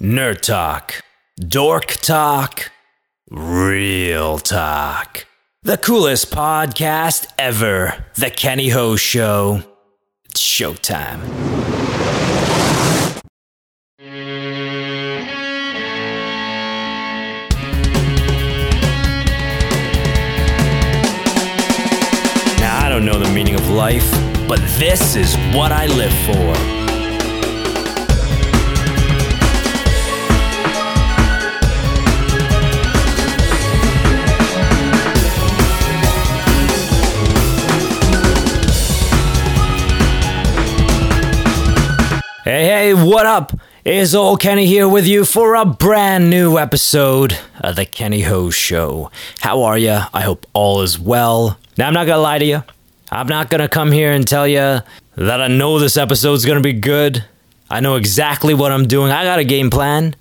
Nerd Talk, Dork Talk, Real Talk. The coolest podcast ever. The Kenny Ho Show. It's showtime. Now, I don't know the meaning of life, but this is what I live for. Hey, hey, what up? Is all Kenny here with you for a brand new episode of The Kenny Ho Show. How are you? I hope all is well. Now, I'm not gonna lie to you. I'm not gonna come here and tell you that I know this episode's gonna be good. I know exactly what I'm doing. I got a game plan,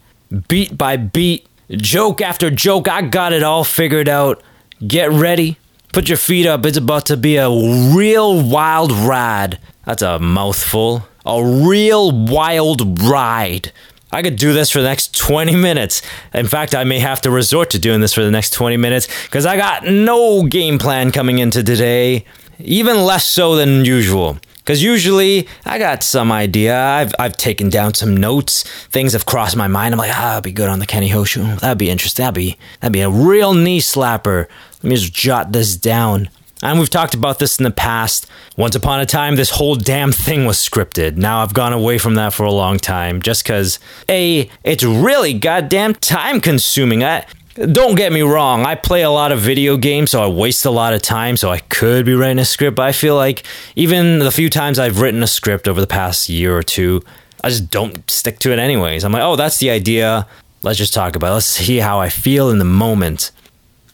beat by beat, joke after joke. I got it all figured out. Get ready. Put your feet up. It's about to be a real wild ride. That's a mouthful a real wild ride. I could do this for the next 20 minutes. In fact, I may have to resort to doing this for the next 20 minutes because I got no game plan coming into today, even less so than usual. Because usually I got some idea. I've, I've taken down some notes. Things have crossed my mind. I'm like, ah, that'd be good on the Kenny Ho show. That'd be interesting. That'd be, that'd be a real knee slapper. Let me just jot this down. And we've talked about this in the past. Once upon a time, this whole damn thing was scripted. Now I've gone away from that for a long time just because, A, it's really goddamn time consuming. I, don't get me wrong, I play a lot of video games, so I waste a lot of time, so I could be writing a script, but I feel like even the few times I've written a script over the past year or two, I just don't stick to it anyways. I'm like, oh, that's the idea. Let's just talk about it. Let's see how I feel in the moment.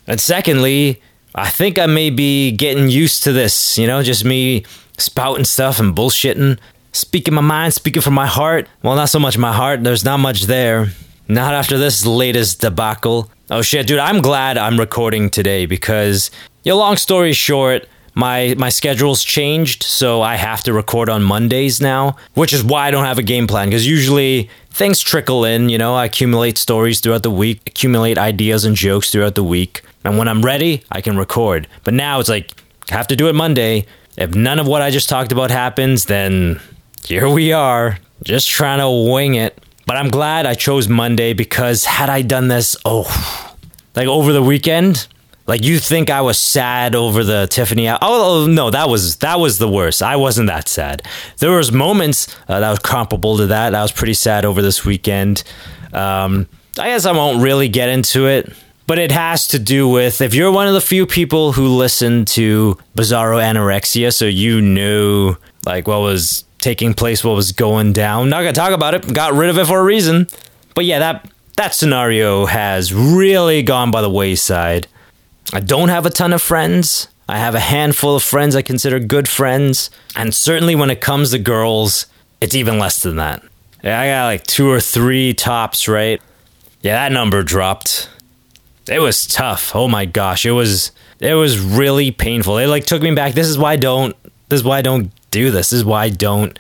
And secondly, I think I may be getting used to this, you know, just me spouting stuff and bullshitting, speaking my mind, speaking from my heart. Well, not so much my heart, there's not much there. Not after this latest debacle. Oh shit, dude, I'm glad I'm recording today because, you know, long story short, my my schedule's changed, so I have to record on Mondays now, which is why I don't have a game plan because usually things trickle in, you know, I accumulate stories throughout the week, accumulate ideas and jokes throughout the week. And when I'm ready, I can record. But now it's like, have to do it Monday. If none of what I just talked about happens, then here we are, just trying to wing it. But I'm glad I chose Monday because had I done this, oh, like over the weekend, like you think I was sad over the Tiffany? Oh, oh no, that was that was the worst. I wasn't that sad. There was moments uh, that was comparable to that. I was pretty sad over this weekend. Um, I guess I won't really get into it but it has to do with if you're one of the few people who listen to Bizarro Anorexia, so you knew like what was taking place, what was going down. Not gonna talk about it. Got rid of it for a reason. But yeah, that that scenario has really gone by the wayside. I don't have a ton of friends. I have a handful of friends I consider good friends, and certainly when it comes to girls, it's even less than that. Yeah, I got like two or three tops, right? Yeah, that number dropped it was tough. Oh my gosh, it was it was really painful. It like took me back. This is why I don't this is why I don't do this. This is why I don't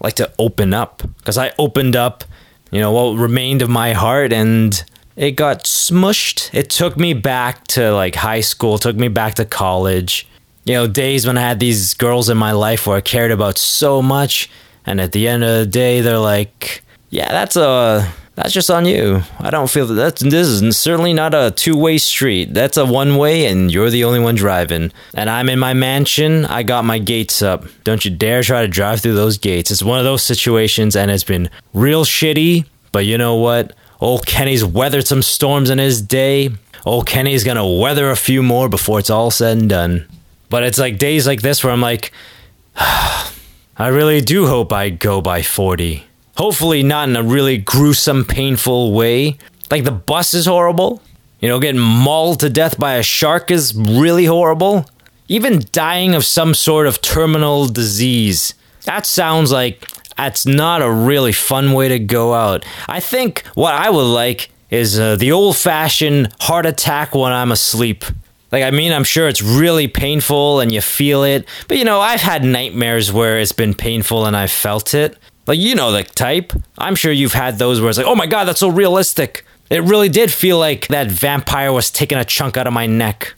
like to open up because I opened up, you know, what remained of my heart and it got smushed. It took me back to like high school, took me back to college. You know, days when I had these girls in my life where I cared about so much and at the end of the day they're like, yeah, that's a that's just on you. I don't feel that that's, this is certainly not a two way street. That's a one way, and you're the only one driving. And I'm in my mansion. I got my gates up. Don't you dare try to drive through those gates. It's one of those situations, and it's been real shitty. But you know what? Old Kenny's weathered some storms in his day. Old Kenny's gonna weather a few more before it's all said and done. But it's like days like this where I'm like, I really do hope I go by 40. Hopefully, not in a really gruesome, painful way. Like the bus is horrible. You know, getting mauled to death by a shark is really horrible. Even dying of some sort of terminal disease. That sounds like that's not a really fun way to go out. I think what I would like is uh, the old fashioned heart attack when I'm asleep. Like, I mean, I'm sure it's really painful and you feel it, but you know, I've had nightmares where it's been painful and I felt it. Like, you know the type. I'm sure you've had those where it's like, oh my God, that's so realistic. It really did feel like that vampire was taking a chunk out of my neck.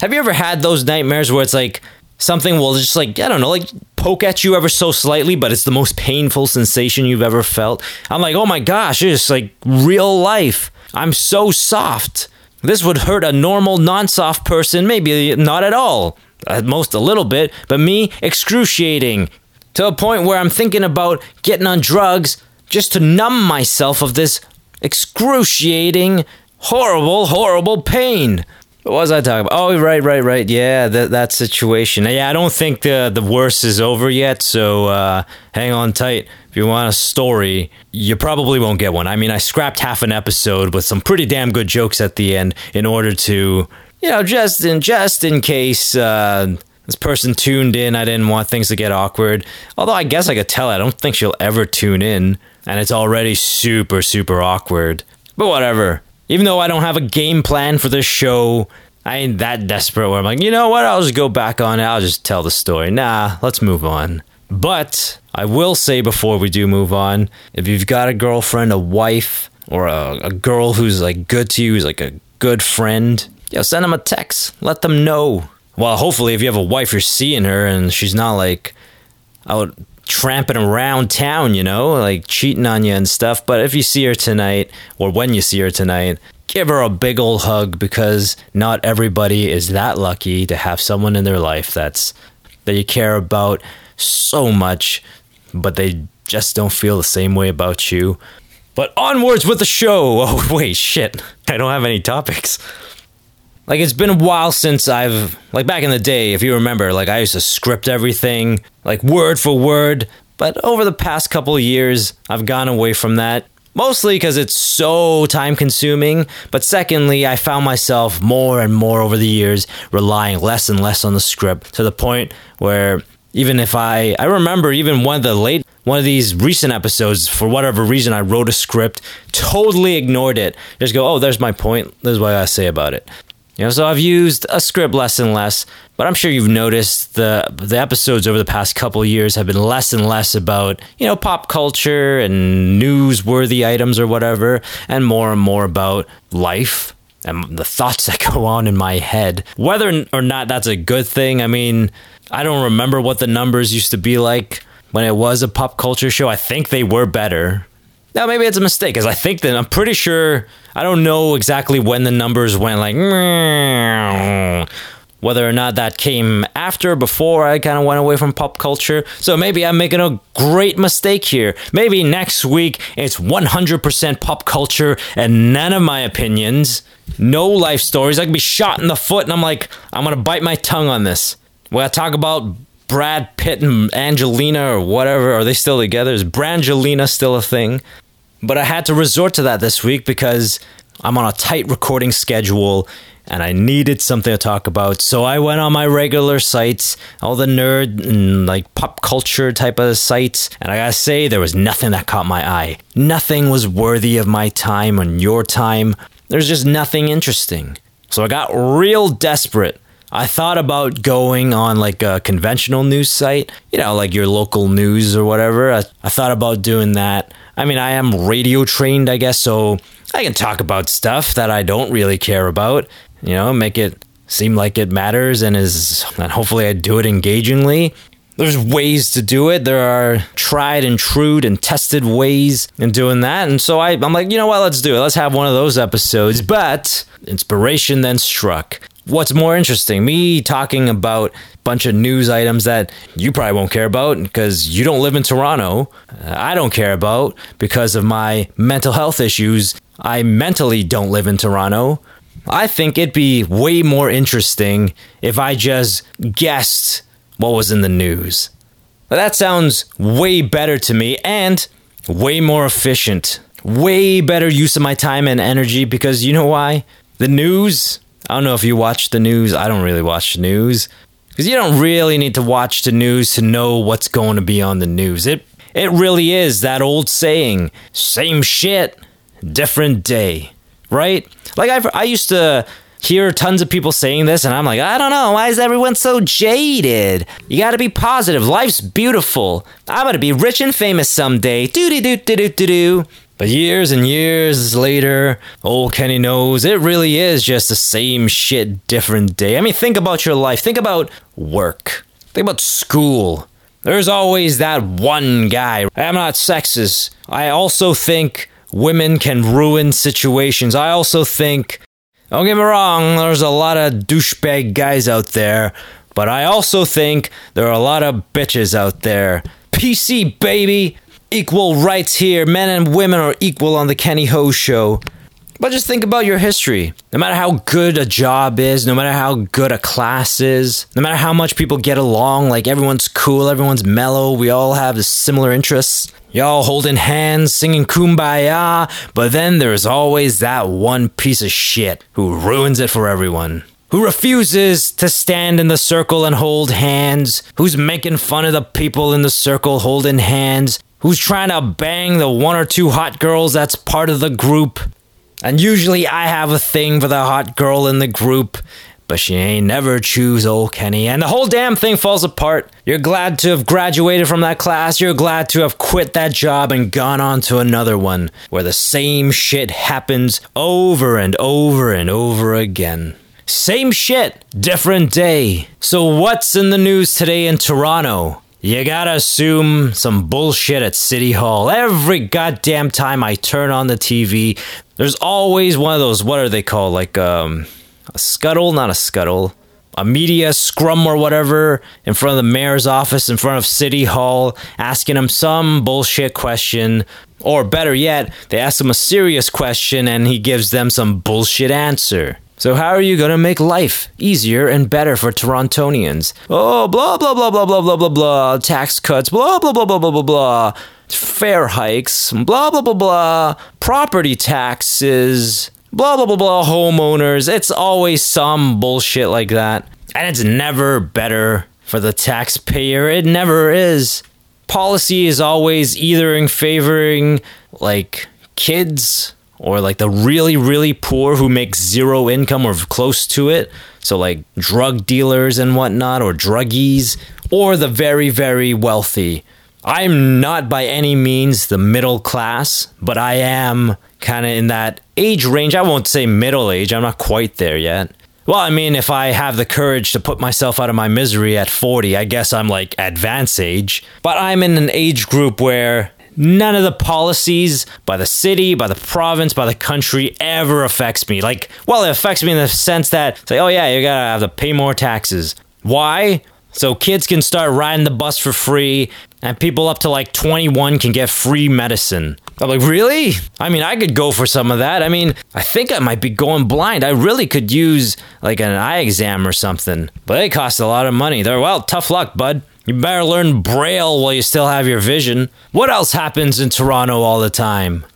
Have you ever had those nightmares where it's like something will just like, I don't know, like poke at you ever so slightly, but it's the most painful sensation you've ever felt? I'm like, oh my gosh, it's like real life. I'm so soft. This would hurt a normal, non soft person, maybe not at all. At most a little bit, but me, excruciating. To a point where I'm thinking about getting on drugs just to numb myself of this excruciating, horrible, horrible pain. What was I talking about? Oh, right, right, right. Yeah, that that situation. Yeah, I don't think the the worst is over yet. So uh, hang on tight. If you want a story, you probably won't get one. I mean, I scrapped half an episode with some pretty damn good jokes at the end in order to, you know, just in just in case uh, this person tuned in. I didn't want things to get awkward. Although I guess I could tell. I don't think she'll ever tune in, and it's already super super awkward. But whatever. Even though I don't have a game plan for this show, I ain't that desperate where I'm like, you know what, I'll just go back on it, I'll just tell the story. Nah, let's move on. But I will say before we do move on, if you've got a girlfriend, a wife, or a, a girl who's like good to you, who's like a good friend, yo, send them a text. Let them know. Well, hopefully, if you have a wife, you're seeing her and she's not like out tramping around town, you know, like cheating on you and stuff. But if you see her tonight, or when you see her tonight, give her a big old hug because not everybody is that lucky to have someone in their life that's that you care about so much, but they just don't feel the same way about you. But onwards with the show. Oh, wait, shit. I don't have any topics. Like it's been a while since I've like back in the day, if you remember, like I used to script everything like word for word, but over the past couple years, I've gone away from that. Mostly because it's so time consuming, but secondly, I found myself more and more over the years relying less and less on the script to the point where even if I I remember even one of the late one of these recent episodes for whatever reason I wrote a script, totally ignored it. Just go, "Oh, there's my point. This is what I say about it." You know, so I've used a script less and less, but I'm sure you've noticed the the episodes over the past couple years have been less and less about, you know, pop culture and newsworthy items or whatever, and more and more about life and the thoughts that go on in my head. Whether or not that's a good thing, I mean, I don't remember what the numbers used to be like when it was a pop culture show. I think they were better. Now maybe it's a mistake, because I think that I'm pretty sure I don't know exactly when the numbers went like whether or not that came after or before I kind of went away from pop culture. So maybe I'm making a great mistake here. Maybe next week it's 100% pop culture and none of my opinions, no life stories. I could be shot in the foot and I'm like, I'm going to bite my tongue on this. Got to talk about Brad Pitt and Angelina or whatever. Are they still together? Is Brangelina still a thing? But I had to resort to that this week because I'm on a tight recording schedule and I needed something to talk about. So I went on my regular sites, all the nerd and like pop culture type of sites, and I gotta say, there was nothing that caught my eye. Nothing was worthy of my time and your time. There's just nothing interesting. So I got real desperate. I thought about going on like a conventional news site, you know, like your local news or whatever. I, I thought about doing that. I mean, I am radio trained, I guess, so I can talk about stuff that I don't really care about, you know, make it seem like it matters and is, and hopefully I do it engagingly. There's ways to do it. There are tried and true and tested ways in doing that. And so I, I'm like, you know what, let's do it. Let's have one of those episodes. But inspiration then struck what's more interesting me talking about a bunch of news items that you probably won't care about because you don't live in toronto uh, i don't care about because of my mental health issues. I mentally don't live in toronto. I think it'd be way more interesting if i just guessed what was in the news. That sounds way better to me and way more efficient. Way better use of my time and energy because you know why? The news I don't know if you watch the news. I don't really watch the news because you don't really need to watch the news to know what's going to be on the news. It it really is that old saying, same shit, different day, right? Like I I used to hear tons of people saying this, and I'm like, I don't know. Why is everyone so jaded? You gotta be positive. Life's beautiful. I'm gonna be rich and famous someday. Doo doo doo doo doo doo. But years and years later, old Kenny knows it really is just the same shit, different day. I mean, think about your life. Think about work. Think about school. There's always that one guy. I'm not sexist. I also think women can ruin situations. I also think, don't get me wrong, there's a lot of douchebag guys out there, but I also think there are a lot of bitches out there. PC, baby! Equal rights here. Men and women are equal on the Kenny Ho show. But just think about your history. No matter how good a job is, no matter how good a class is, no matter how much people get along, like everyone's cool, everyone's mellow, we all have similar interests. Y'all holding hands, singing kumbaya, but then there's always that one piece of shit who ruins it for everyone who refuses to stand in the circle and hold hands, who's making fun of the people in the circle holding hands, who's trying to bang the one or two hot girls that's part of the group. And usually I have a thing for the hot girl in the group, but she ain't never choose old Kenny, and the whole damn thing falls apart. You're glad to have graduated from that class, you're glad to have quit that job and gone on to another one, where the same shit happens over and over and over again. Same shit, different day. So, what's in the news today in Toronto? You gotta assume some bullshit at City Hall. Every goddamn time I turn on the TV, there's always one of those, what are they called? Like um, a scuttle? Not a scuttle. A media scrum or whatever in front of the mayor's office, in front of City Hall, asking him some bullshit question. Or better yet, they ask him a serious question and he gives them some bullshit answer. So, how are you going to make life easier and better for Torontonians? Oh, blah, blah, blah, blah, blah, blah, blah, blah. Tax cuts, blah, blah, blah, blah, blah, blah, blah. Fare hikes, blah, blah, blah, blah. Property taxes, blah, blah, blah, blah. Homeowners. It's always some bullshit like that. And it's never better for the taxpayer. It never is. Policy is always either in favoring, like, kids or like the really really poor who make zero income or close to it. So like drug dealers and whatnot or druggies or the very very wealthy. I'm not by any means the middle class but i am kind of in that age range. I won't say middle age i'm not quite there yet. Well, I mean, if I have the courage to put myself out of my misery at 40, I guess I'm like advanced age. But I'm in an age group where none of the policies by the city, by the province, by the country ever affects me. Like, well, it affects me in the sense that, say, oh yeah, you gotta have to pay more taxes. Why? So kids can start riding the bus for free, and people up to like 21 can get free medicine. I'm like, really? I mean, I could go for some of that. I mean, I think I might be going blind. I really could use like an eye exam or something, but it costs a lot of money. They're, well, tough luck, bud. You better learn Braille while you still have your vision. What else happens in Toronto all the time?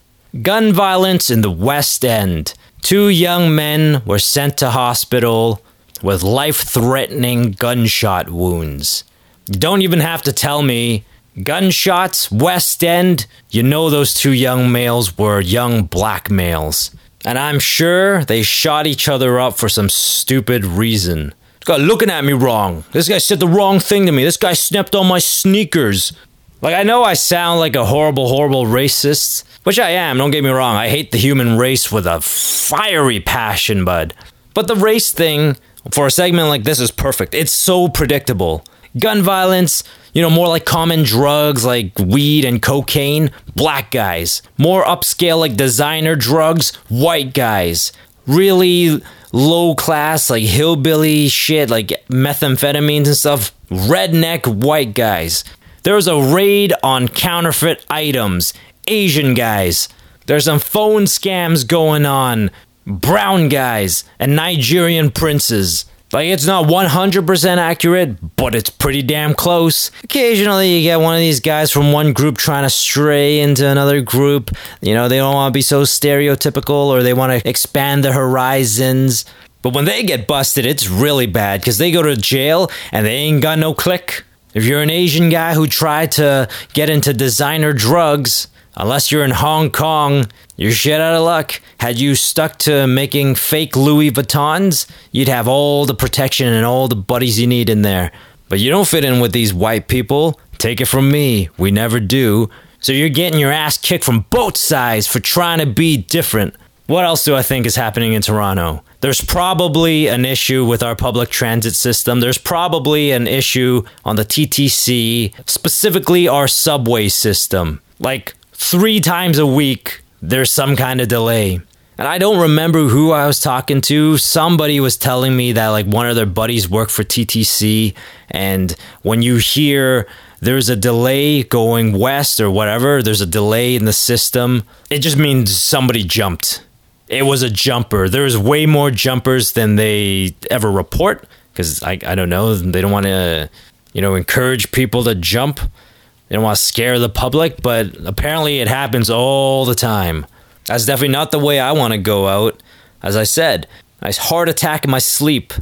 Gun violence in the West End. Two young men were sent to hospital with life threatening gunshot wounds. You don't even have to tell me. Gunshots, West End, you know those two young males were young black males. And I'm sure they shot each other up for some stupid reason. Guy looking at me wrong. This guy said the wrong thing to me. This guy snapped on my sneakers. Like, I know I sound like a horrible, horrible racist, which I am, don't get me wrong. I hate the human race with a fiery passion, bud. But the race thing, for a segment like this, is perfect. It's so predictable. Gun violence, you know, more like common drugs like weed and cocaine, black guys. More upscale like designer drugs, white guys. Really low class, like hillbilly shit, like methamphetamines and stuff, redneck white guys. There was a raid on counterfeit items, Asian guys. There's some phone scams going on, brown guys, and Nigerian princes. Like, it's not 100% accurate, but it's pretty damn close. Occasionally, you get one of these guys from one group trying to stray into another group. You know, they don't want to be so stereotypical or they want to expand their horizons. But when they get busted, it's really bad because they go to jail and they ain't got no click. If you're an Asian guy who tried to get into designer drugs, Unless you're in Hong Kong, you're shit out of luck. Had you stuck to making fake Louis Vuittons, you'd have all the protection and all the buddies you need in there. But you don't fit in with these white people. Take it from me, we never do. So you're getting your ass kicked from both sides for trying to be different. What else do I think is happening in Toronto? There's probably an issue with our public transit system. There's probably an issue on the TTC, specifically our subway system. Like three times a week, there's some kind of delay. And I don't remember who I was talking to. Somebody was telling me that like one of their buddies worked for TTC. And when you hear there's a delay going west or whatever, there's a delay in the system, it just means somebody jumped it was a jumper. There's way more jumpers than they ever report because I, I don't know. They don't want to, you know, encourage people to jump. They don't want to scare the public, but apparently it happens all the time. That's definitely not the way I want to go out. As I said, nice heart attack in my sleep.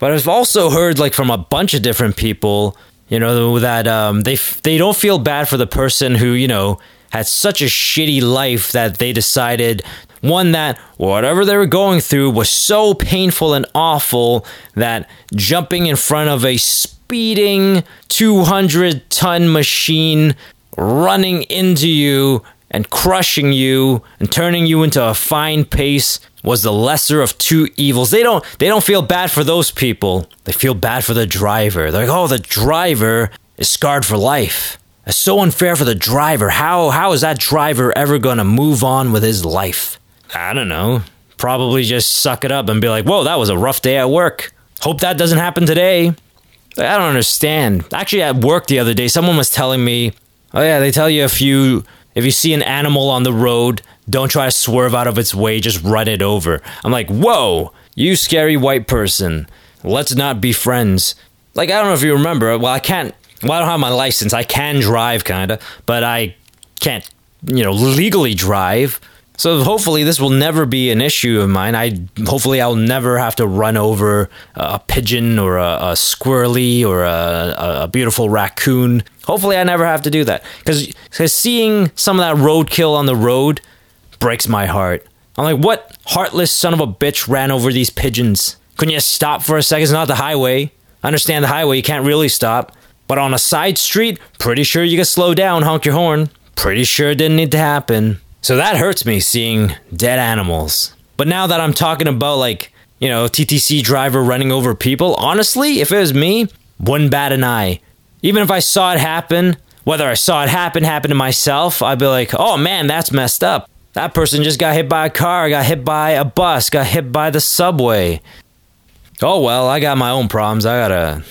But I've also heard like from a bunch of different people, you know, that um, they they don't feel bad for the person who you know had such a shitty life that they decided one that whatever they were going through was so painful and awful that jumping in front of a speeding 200 ton machine running into you and crushing you and turning you into a fine pace was the lesser of two evils. They don't they don't feel bad for those people. They feel bad for the driver. They're like, "Oh, the driver is scarred for life." It's so unfair for the driver. How how is that driver ever going to move on with his life? I don't know, probably just suck it up and be like, whoa, that was a rough day at work. Hope that doesn't happen today. I don't understand. Actually, at work the other day, someone was telling me, oh, yeah, they tell you if you. If you see an animal on the road, don't try to swerve out of its way, just run it over. I'm like, whoa, you scary white person. Let's not be friends. Like, I don't know if you remember. Well, I can't. Well, I don't have my license. I can drive, kind of, but I can't, you know, legally drive. So hopefully this will never be an issue of mine. I hopefully I'll never have to run over a pigeon or a, a squirrely or a, a, beautiful raccoon. Hopefully I never have to do that because seeing some of that roadkill on the road breaks my heart. I'm like, what heartless son of a bitch ran over these pigeons? Couldn't you stop for a second? It's not the highway. I understand the highway, you can't really stop. But on a side street, pretty sure you can slow down, honk your horn. Pretty sure it didn't need to happen. So that hurts me seeing dead animals. But now that I'm talking about like, you know, TTC driver running over people, honestly, if it was me, wouldn't bat an eye. Even if I saw it happen, whether I saw it happen, happen to myself, I'd be like, oh man, that's messed up. That person just got hit by a car, got hit by a bus, got hit by the subway. Oh well, I got my own problems. I gotta.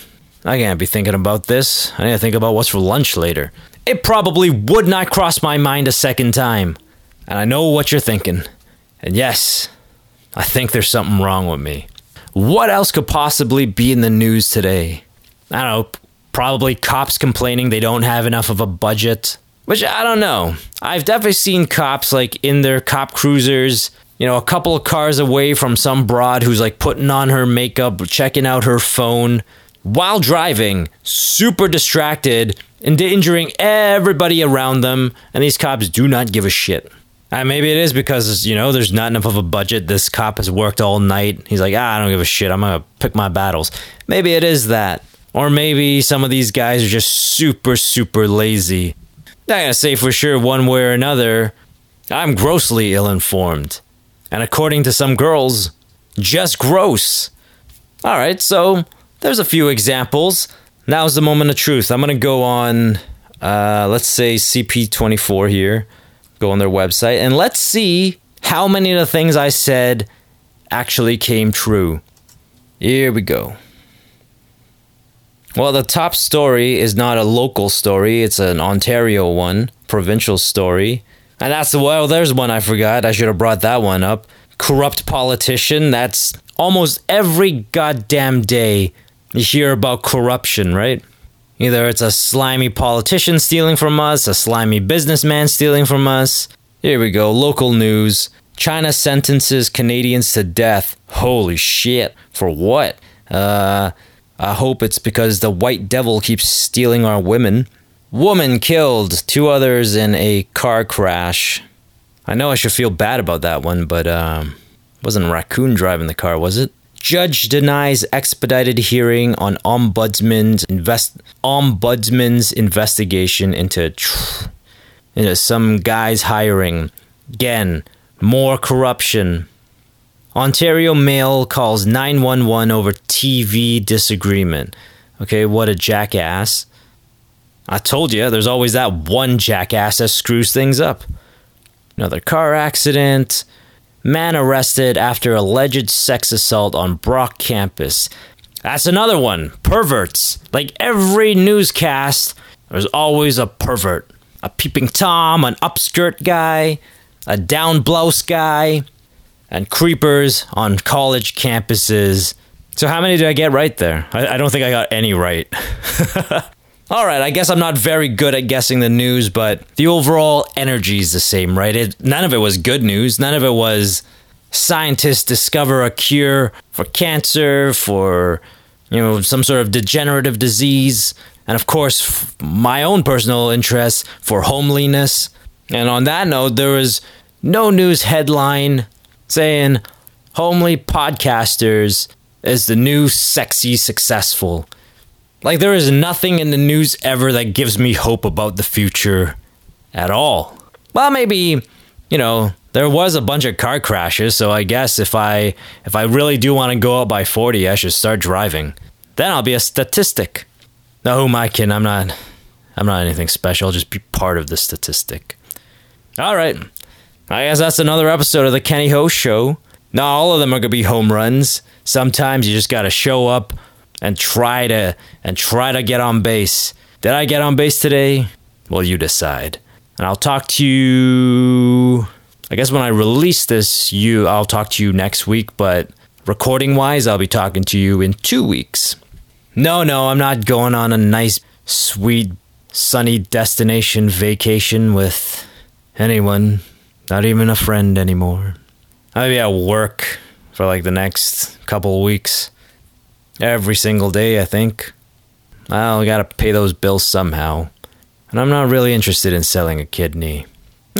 I can't be thinking about this. I need to think about what's for lunch later. It probably would not cross my mind a second time. And I know what you're thinking. And yes, I think there's something wrong with me. What else could possibly be in the news today? I don't know, probably cops complaining they don't have enough of a budget. Which I don't know. I've definitely seen cops like in their cop cruisers, you know, a couple of cars away from some broad who's like putting on her makeup, checking out her phone while driving, super distracted, endangering everybody around them, and these cops do not give a shit. Uh, maybe it is because you know there's not enough of a budget. This cop has worked all night. He's like, ah, I don't give a shit. I'm gonna pick my battles. Maybe it is that, or maybe some of these guys are just super, super lazy. Not gonna say for sure one way or another. I'm grossly ill-informed, and according to some girls, just gross. All right, so there's a few examples. Now's the moment of truth. I'm gonna go on. Uh, let's say CP24 here go on their website and let's see how many of the things I said actually came true. Here we go. Well, the top story is not a local story, it's an Ontario one, provincial story. And that's well, there's one I forgot. I should have brought that one up. Corrupt politician, that's almost every goddamn day you hear about corruption, right? Either it's a slimy politician stealing from us, a slimy businessman stealing from us. Here we go, local news. China sentences Canadians to death. Holy shit. For what? Uh, I hope it's because the white devil keeps stealing our women. Woman killed, two others in a car crash. I know I should feel bad about that one, but um, wasn't a raccoon driving the car, was it? Judge denies expedited hearing on ombudsman's invest ombudsman's investigation into into some guy's hiring. Again, more corruption. Ontario Male calls 911 over TV disagreement. Okay, what a jackass. I told you, there's always that one jackass that screws things up. Another car accident. Man arrested after alleged sex assault on Brock campus. That's another one. Perverts. Like every newscast, there's always a pervert. A peeping Tom, an upskirt guy, a down blouse guy, and creepers on college campuses. So, how many did I get right there? I, I don't think I got any right. All right, I guess I'm not very good at guessing the news, but the overall energy is the same, right? It, none of it was good news. None of it was scientists discover a cure for cancer, for you know some sort of degenerative disease, and of course my own personal interest for homeliness. And on that note, there was no news headline saying homely podcasters is the new sexy successful. Like, there is nothing in the news ever that gives me hope about the future at all. Well, maybe, you know, there was a bunch of car crashes, so I guess if I if I really do want to go out by 40, I should start driving. Then I'll be a statistic. No, who am I kidding? I'm not I'm not anything special. I'll just be part of the statistic. All right. I guess that's another episode of the Kenny Ho Show. Not all of them are gonna be home runs. Sometimes you just gotta show up and try to and try to get on base. Did I get on base today? Well, you decide. And I'll talk to you I guess when I release this, you I'll talk to you next week, but recording wise, I'll be talking to you in 2 weeks. No, no, I'm not going on a nice sweet sunny destination vacation with anyone, not even a friend anymore. I'll be at work for like the next couple weeks every single day, I think. Well, I gotta pay those bills somehow. And I'm not really interested in selling a kidney.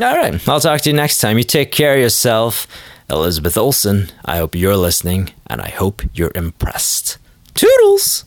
All right, I'll talk to you next time. You take care of yourself. Elizabeth Olsen, I hope you're listening, and I hope you're impressed. Toodles!